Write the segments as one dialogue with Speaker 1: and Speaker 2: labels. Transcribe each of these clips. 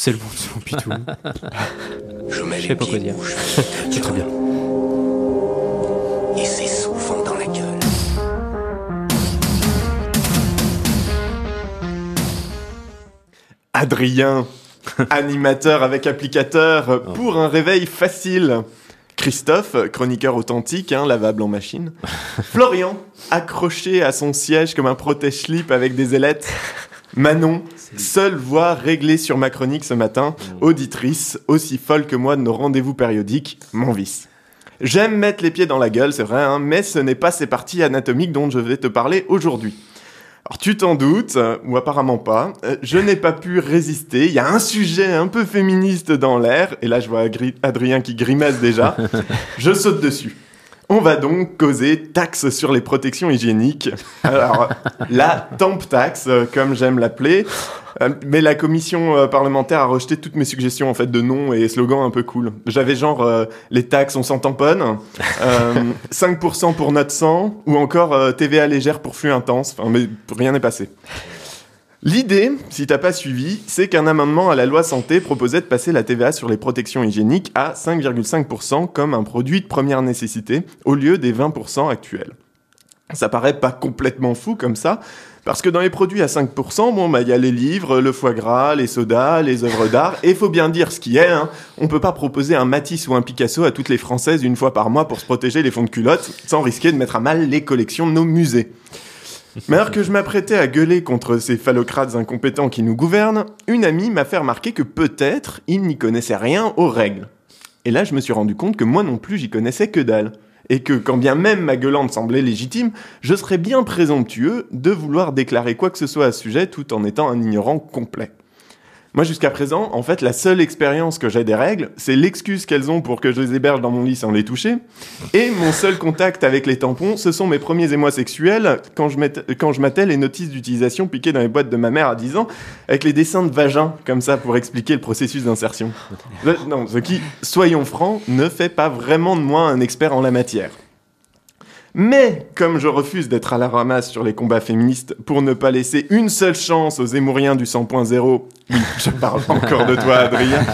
Speaker 1: C'est le bon son, Pitou.
Speaker 2: Je mets
Speaker 1: Je
Speaker 2: les
Speaker 1: sais pas
Speaker 2: pieds
Speaker 1: quoi dire. C'est très bien.
Speaker 2: Et c'est souvent dans la gueule.
Speaker 3: Adrien, animateur avec applicateur pour un réveil facile. Christophe, chroniqueur authentique, hein, lavable en machine. Florian, accroché à son siège comme un protège-slip avec des ailettes. Manon, seule voix réglée sur ma chronique ce matin, auditrice, aussi folle que moi de nos rendez-vous périodiques, mon vice. J'aime mettre les pieds dans la gueule, c'est vrai, hein, mais ce n'est pas ces parties anatomiques dont je vais te parler aujourd'hui. Alors tu t'en doutes, euh, ou apparemment pas, euh, je n'ai pas pu résister, il y a un sujet un peu féministe dans l'air, et là je vois Agri- Adrien qui grimace déjà, je saute dessus. On va donc causer taxe sur les protections hygiéniques. Alors, la temp tax, euh, comme j'aime l'appeler. Euh, Mais la commission euh, parlementaire a rejeté toutes mes suggestions en fait de noms et slogans un peu cool. J'avais genre euh, les taxes on s'en tamponne, euh, 5% pour notre sang ou encore TVA légère pour flux intense. Enfin, mais rien n'est passé. L'idée, si t'as pas suivi, c'est qu'un amendement à la loi santé proposait de passer la TVA sur les protections hygiéniques à 5,5% comme un produit de première nécessité au lieu des 20% actuels. Ça paraît pas complètement fou comme ça, parce que dans les produits à 5%, bon, bah, il y a les livres, le foie gras, les sodas, les œuvres d'art, et faut bien dire ce qui est, hein, on peut pas proposer un Matisse ou un Picasso à toutes les Françaises une fois par mois pour se protéger les fonds de culotte, sans risquer de mettre à mal les collections de nos musées. Mais alors que je m'apprêtais à gueuler contre ces phallocrates incompétents qui nous gouvernent, une amie m'a fait remarquer que peut-être ils n'y connaissaient rien aux règles. Et là, je me suis rendu compte que moi non plus, j'y connaissais que dalle. Et que quand bien même ma gueulante semblait légitime, je serais bien présomptueux de vouloir déclarer quoi que ce soit à ce sujet tout en étant un ignorant complet. Moi, jusqu'à présent, en fait, la seule expérience que j'ai des règles, c'est l'excuse qu'elles ont pour que je les héberge dans mon lit sans les toucher. Et mon seul contact avec les tampons, ce sont mes premiers émois sexuels quand je, mette- quand je matais les notices d'utilisation piquées dans les boîtes de ma mère à 10 ans, avec les dessins de vagin, comme ça, pour expliquer le processus d'insertion. Le- Non, ce qui, soyons francs, ne fait pas vraiment de moi un expert en la matière. Mais comme je refuse d'être à la ramasse sur les combats féministes pour ne pas laisser une seule chance aux émouriens du 100.0, oui, je parle encore de toi Adrien,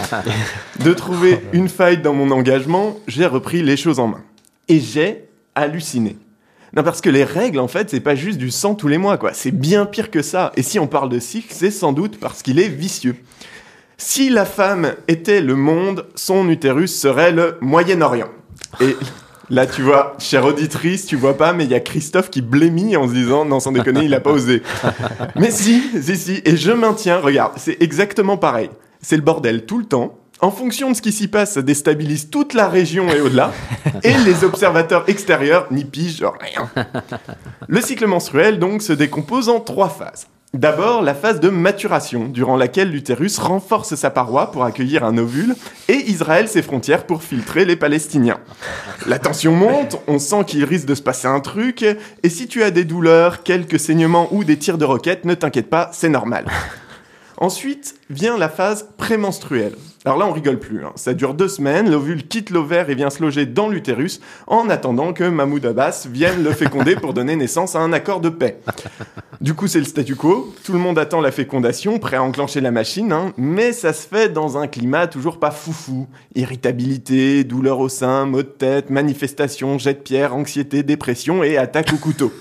Speaker 3: de trouver une faille dans mon engagement, j'ai repris les choses en main. Et j'ai halluciné. Non, parce que les règles, en fait, c'est pas juste du sang tous les mois, quoi. C'est bien pire que ça. Et si on parle de cycle, c'est sans doute parce qu'il est vicieux. Si la femme était le monde, son utérus serait le Moyen-Orient. Et là, tu vois, chère auditrice, tu vois pas, mais il y a Christophe qui blémit en se disant, non, sans déconner, il a pas osé. Mais si, si, si, et je maintiens, regarde, c'est exactement pareil. C'est le bordel tout le temps. En fonction de ce qui s'y passe, ça déstabilise toute la région et au-delà. Et les observateurs extérieurs n'y pigent rien. Le cycle menstruel, donc, se décompose en trois phases. D'abord, la phase de maturation, durant laquelle l'utérus renforce sa paroi pour accueillir un ovule et Israël ses frontières pour filtrer les Palestiniens. La tension monte, on sent qu'il risque de se passer un truc, et si tu as des douleurs, quelques saignements ou des tirs de roquettes, ne t'inquiète pas, c'est normal. Ensuite vient la phase prémenstruelle. Alors là, on rigole plus. hein. Ça dure deux semaines, l'ovule quitte l'ovaire et vient se loger dans l'utérus en attendant que Mahmoud Abbas vienne le féconder pour donner naissance à un accord de paix. Du coup, c'est le statu quo. Tout le monde attend la fécondation, prêt à enclencher la machine, hein. mais ça se fait dans un climat toujours pas foufou. Irritabilité, douleur au sein, maux de tête, manifestations, jet de pierre, anxiété, dépression et attaque au couteau.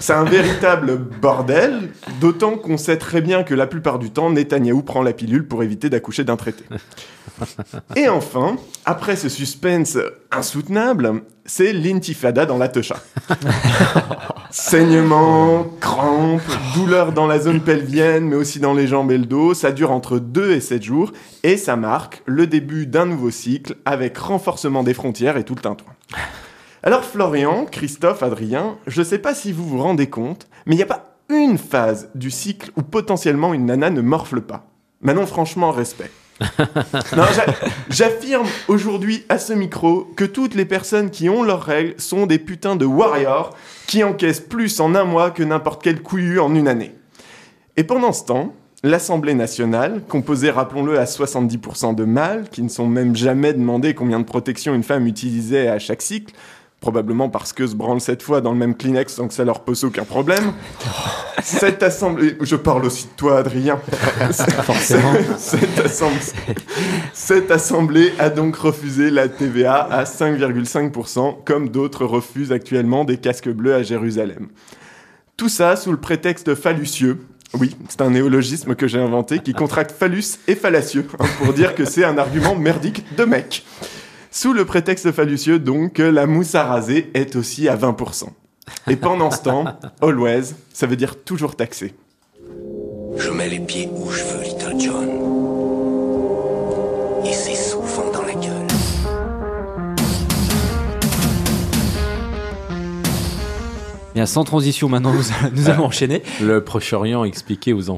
Speaker 3: C'est un véritable bordel, d'autant qu'on sait très bien que la plupart du temps, Netanyahou prend la pilule pour éviter d'accoucher d'un traité. Et enfin, après ce suspense insoutenable, c'est l'intifada dans la techa. Saignement, crampes, douleur dans la zone pelvienne, mais aussi dans les jambes et le dos, ça dure entre 2 et 7 jours, et ça marque le début d'un nouveau cycle avec renforcement des frontières et tout le tintouin. Alors Florian, Christophe, Adrien, je sais pas si vous vous rendez compte, mais il n'y a pas une phase du cycle où potentiellement une nana ne morfle pas. Maintenant, franchement, respect. J'affirme aujourd'hui à ce micro que toutes les personnes qui ont leurs règles sont des putains de warriors qui encaissent plus en un mois que n'importe quel couillu en une année. Et pendant ce temps, l'Assemblée nationale, composée, rappelons-le, à 70% de mâles, qui ne sont même jamais demandé combien de protection une femme utilisait à chaque cycle, probablement parce que se branlent cette fois dans le même Kleenex donc ça leur pose aucun problème. Cette assemblée, je parle aussi de toi Adrien,
Speaker 1: Forcément.
Speaker 3: cette, assemblée, cette assemblée a donc refusé la TVA à 5,5% comme d'autres refusent actuellement des casques bleus à Jérusalem. Tout ça sous le prétexte phallucieux. Oui, c'est un néologisme que j'ai inventé qui contracte phallus et fallacieux hein, pour dire que c'est un argument merdique de mec. Sous le prétexte phallucieux, donc, que la mousse à raser est aussi à 20%. Et pendant ce temps, always, ça veut dire toujours taxé.
Speaker 2: Je mets les pieds où je veux, Little John. Et c'est souvent dans la gueule.
Speaker 1: Bien, sans transition maintenant, nous, nous allons enchaîner.
Speaker 4: Le Proche-Orient expliqué aux enfants.